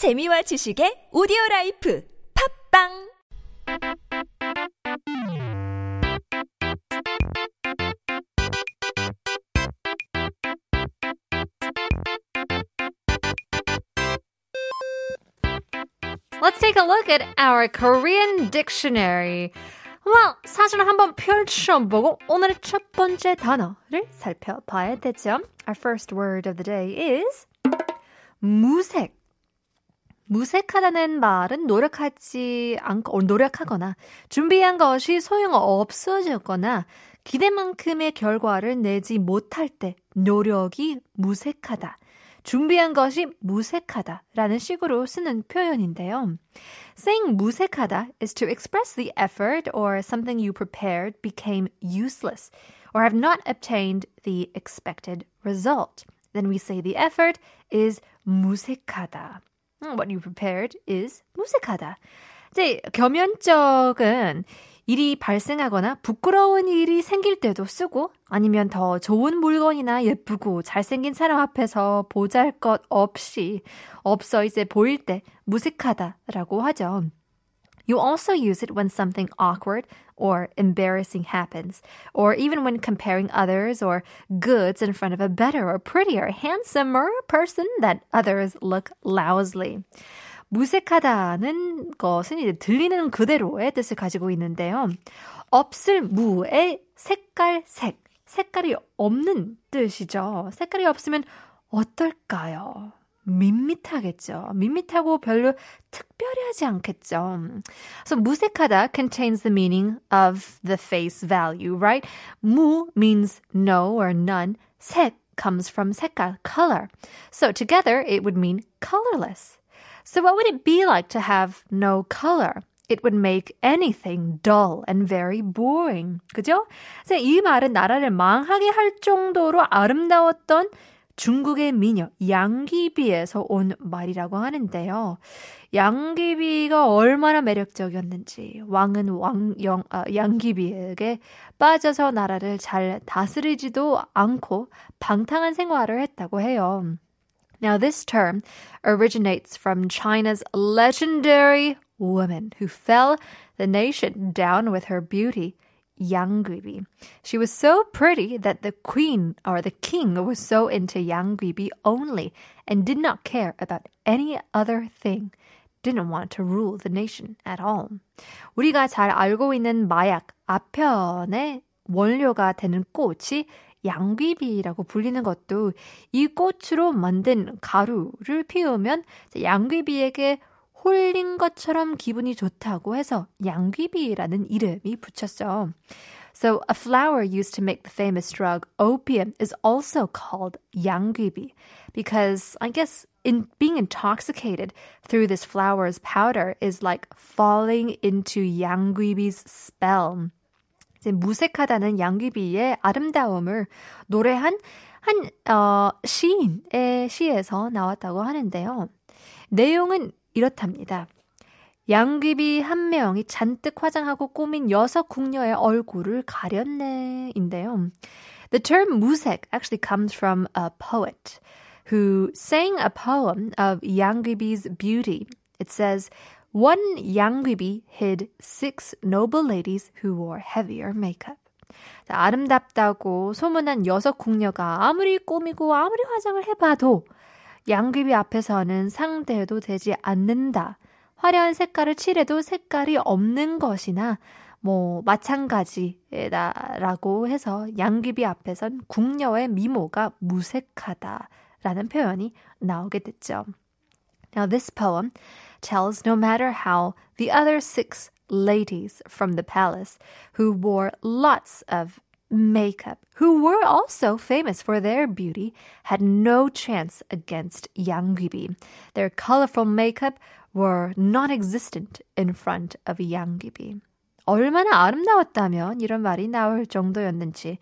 재미와 지식의 오디오 라이프 팝빵 Let's take a look at our Korean dictionary. Well, 사전을 한번 펼쳐보고 오늘의 첫 번째 단어를 살펴봐야 되죠. Our first word of the day is 무색. 무색하다는 말은 노력하지 않고, 노력하거나, 준비한 것이 소용없어졌거나, 기대만큼의 결과를 내지 못할 때, 노력이 무색하다. 준비한 것이 무색하다 라는 식으로 쓰는 표현인데요. Saying 무색하다 is to express the effort or something you prepared became useless or have not obtained the expected result. Then we say the effort is 무색하다. What you prepared is 무색하다. 이제 겸연적은 일이 발생하거나 부끄러운 일이 생길 때도 쓰고 아니면 더 좋은 물건이나 예쁘고 잘생긴 사람 앞에서 보잘 것 없이 없어 이제 보일 때 무색하다라고 하죠. You also use it when something awkward or embarrassing happens, or even when comparing others or goods in front of a better or prettier, handsomer person that others look lousily. 무색하다는 것은 이제 들리는 그대로의 뜻을 가지고 있는데요. 없을 무의 색깔 색. 색깔이 없는 뜻이죠. 색깔이 없으면 어떨까요? 밋밋하겠죠. 밋밋하고 별로 특별하지 않겠죠. So 무색하다 contains the meaning of the face value, right? 무 means no or none. 색 comes from 색깔, color. So together it would mean colorless. So what would it be like to have no color? It would make anything dull and very boring. 그죠? 그래서 이 말은 나라를 망하게 할 정도로 아름다웠던 중국의 미녀 양귀비에서 온 말이라고 하는데요. 양귀비가 얼마나 매력적이었는지 왕은 왕, 영, 아, 양귀비에게 빠져서 나라를 잘 다스리지도 않고 방탕한 생활을 했다고 해요. Now, this term originates from China's legendary woman who fell the nation down with her beauty, Yang Guibi. She was so pretty that the queen or the king was so into Yang Guibi only and did not care about any other thing. Didn't want to rule the nation at all. 우리가 잘 알고 있는 마약 아편의 원료가 되는 꽃이 양귀비라고 불리는 것도 이 꽃으로 만든 가루를 피우면 양귀비에게 홀린 것처럼 기분이 좋다고 해서 양귀비라는 이름이 붙였어. So a flower used to make the famous drug opium is also called 양귀비 because I guess in being intoxicated through this flower's powder is like falling into 양귀비's spell. 이제 무색하다는 양귀비의 아름다움을 노래한 한 어, 시인의 시에서 나왔다고 하는데요. 내용은 이렇답니다. 양귀비 한 명이 잔뜩 화장하고 꾸민 여섯 궁녀의 얼굴을 가렸네인데요. The term 무색 actually comes from a poet who sang a poem of Yang beauty. It says, One 양귀비 hid six noble ladies who wore heavier makeup. 아름답다고 소문난 여섯 궁녀가 아무리 꾸미고 아무리 화장을 해봐도 양귀비 앞에서는 상대도 되지 않는다. 화려한 색깔을 칠해도 색깔이 없는 것이나 뭐 마찬가지다라고 해서 양귀비 앞에선 궁녀의 미모가 무색하다라는 표현이 나오게 됐죠. Now this poem tells no matter how the other six ladies from the palace who wore lots of makeup, who were also famous for their beauty, had no chance against Yang Gibi. Their colorful makeup were non-existent in front of Yang Gibi. 얼마나 아름다웠다면 이런 말이 나올 정도였는지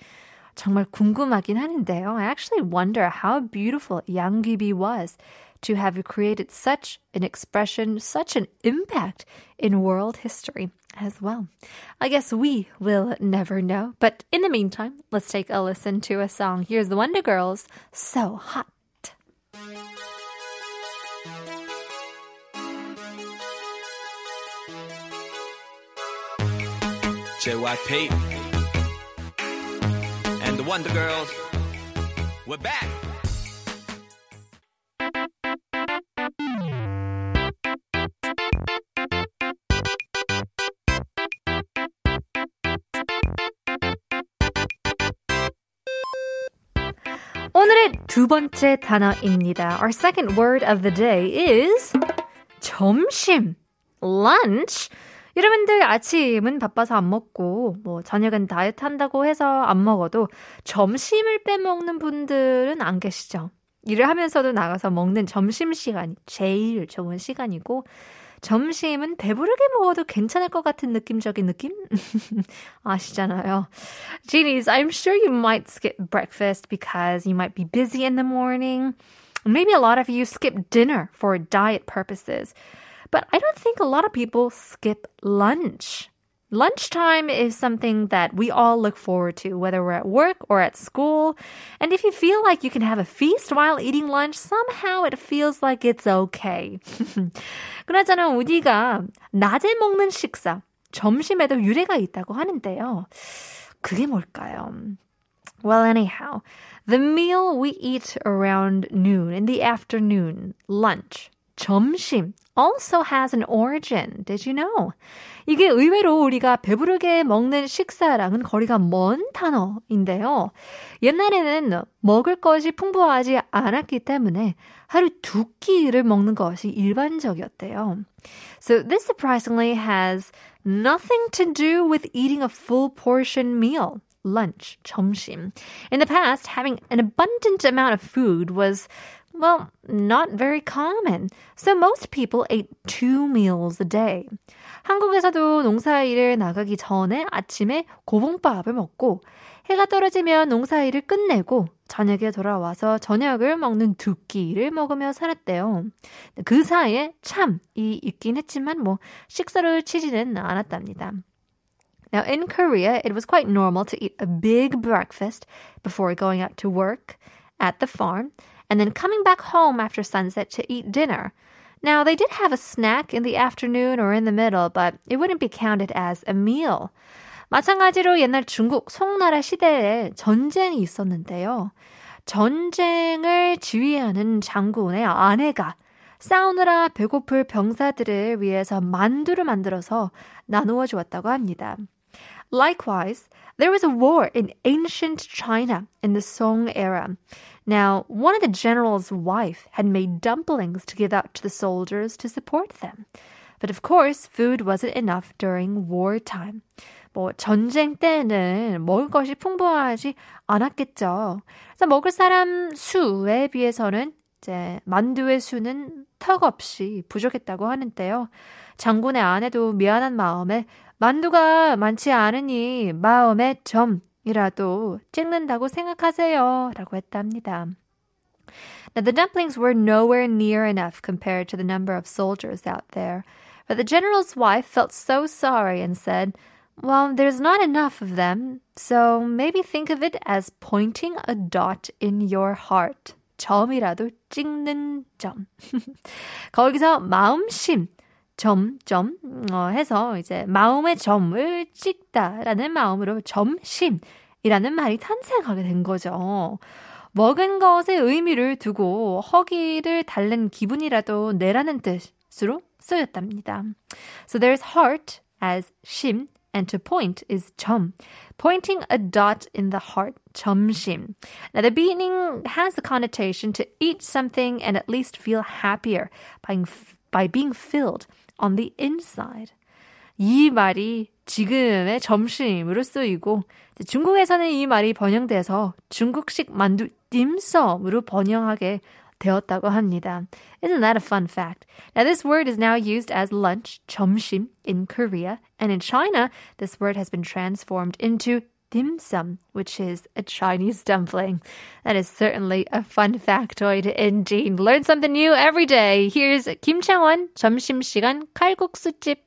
정말 궁금하긴 하는데요. I actually wonder how beautiful 양귀비 was to have created such an expression, such an impact in world history as well. I guess we will never know. But in the meantime, let's take a listen to a song. Here's the Wonder Girls, So Hot. JYP Wonder Girls. We're back. 오늘의 두 번째 단어입니다. Our second word of the day is 점심, lunch. 여러분들 아침은 바빠서 안 먹고 뭐 저녁은 다이어트 한다고 해서 안 먹어도 점심을 빼먹는 분들은 안 계시죠. 일을 하면서도 나가서 먹는 점심 시간이 제일 좋은 시간이고 점심은 배부르게 먹어도 괜찮을 것 같은 느낌적인 느낌? 아시잖아요. Genies, I'm sure you might skip breakfast because you might be busy in the morning. Maybe a lot of you skip dinner for diet purposes. But I don't think a lot of people skip lunch. Lunchtime is something that we all look forward to, whether we're at work or at school. And if you feel like you can have a feast while eating lunch, somehow it feels like it's okay. 그나저나 우리가 낮에 먹는 식사, 점심에도 유래가 있다고 하는데요. 그게 뭘까요? Well, anyhow, the meal we eat around noon, in the afternoon, lunch, 점심, also has an origin. Did you know? 이게 의외로 우리가 배부르게 먹는 식사랑은 거리가 먼 단어인데요. 옛날에는 먹을 것이 풍부하지 않았기 때문에 하루 두 끼를 먹는 것이 일반적이었대요. So this surprisingly has nothing to do with eating a full portion meal. lunch, 점심. In the past, having an abundant amount of food was well, not very common. So most people ate two meals a day. 한국에서도 농사일을 나가기 전에 아침에 고봉밥을 먹고 해가 떨어지면 농사일을 끝내고 저녁에 돌아와서 저녁을 먹는 두 끼를 먹으며 살았대요. 그 사이에 참이 있긴 했지만 뭐 식사를 치지는 않았답니다. Now in Korea, it was quite normal to eat a big breakfast before going out to work at the farm. And then coming back home after sunset to eat dinner. Now, they did have a snack in the afternoon or in the middle, but it wouldn't be counted as a meal. 마찬가지로 옛날 중국 송나라 시대에 전쟁이 있었는데요. 전쟁을 지휘하는 장군의 아내가 싸우느라 배고플 병사들을 위해서 만두를 만들어서 나누어 주었다고 합니다. Likewise, there was a war in ancient China in the Song era. Now, one of the general's wife had made dumplings to give out to the soldiers to support them. But of course, food wasn't enough during wartime. 뭐 전쟁 때는 먹을 것이 풍부하지 않았겠죠. 그래서 먹을 사람 수에 비해서는 이제 만두의 수는 턱없이 부족했다고 하는데요. 장군의 아내도 미안한 마음에 만두가 많지 않으니 마음에 점 이라도 찍는다고 생각하세요. 라고 했답니다. Now, the dumplings were nowhere near enough compared to the number of soldiers out there. But the general's wife felt so sorry and said, Well, there's not enough of them, so maybe think of it as pointing a dot in your heart. 점이라도 찍는 점. 거기서 마음심, 점 점 어, 해서 이제 마음의 점을 찍다라는 마음으로 점심이라는 말이 탄생하게 된 거죠. 먹은 것의 의미를 두고 허기를 달랜 기분이라도 내라는 뜻으로 쓰였답니다. So there's heart as 심 and to point is 점. Pointing a dot in the heart, 점심. Now the meaning has a connotation to eat something and at least feel happier by, by being filled on the inside. 이 말이 지금의 점심으로 쓰이고 중국에서는 이 말이 번영돼서 중국식 만두 딤섬으로 번영하게 되었다고 합니다. Isn't that a fun fact? Now this word is now used as lunch, 점심, in Korea, and in China, this word has been transformed into dim sum, which is a Chinese dumpling. That is certainly a fun factoid indeed. Learn something new every day. Here's Kim Chang-won, 점심시간 칼국수집.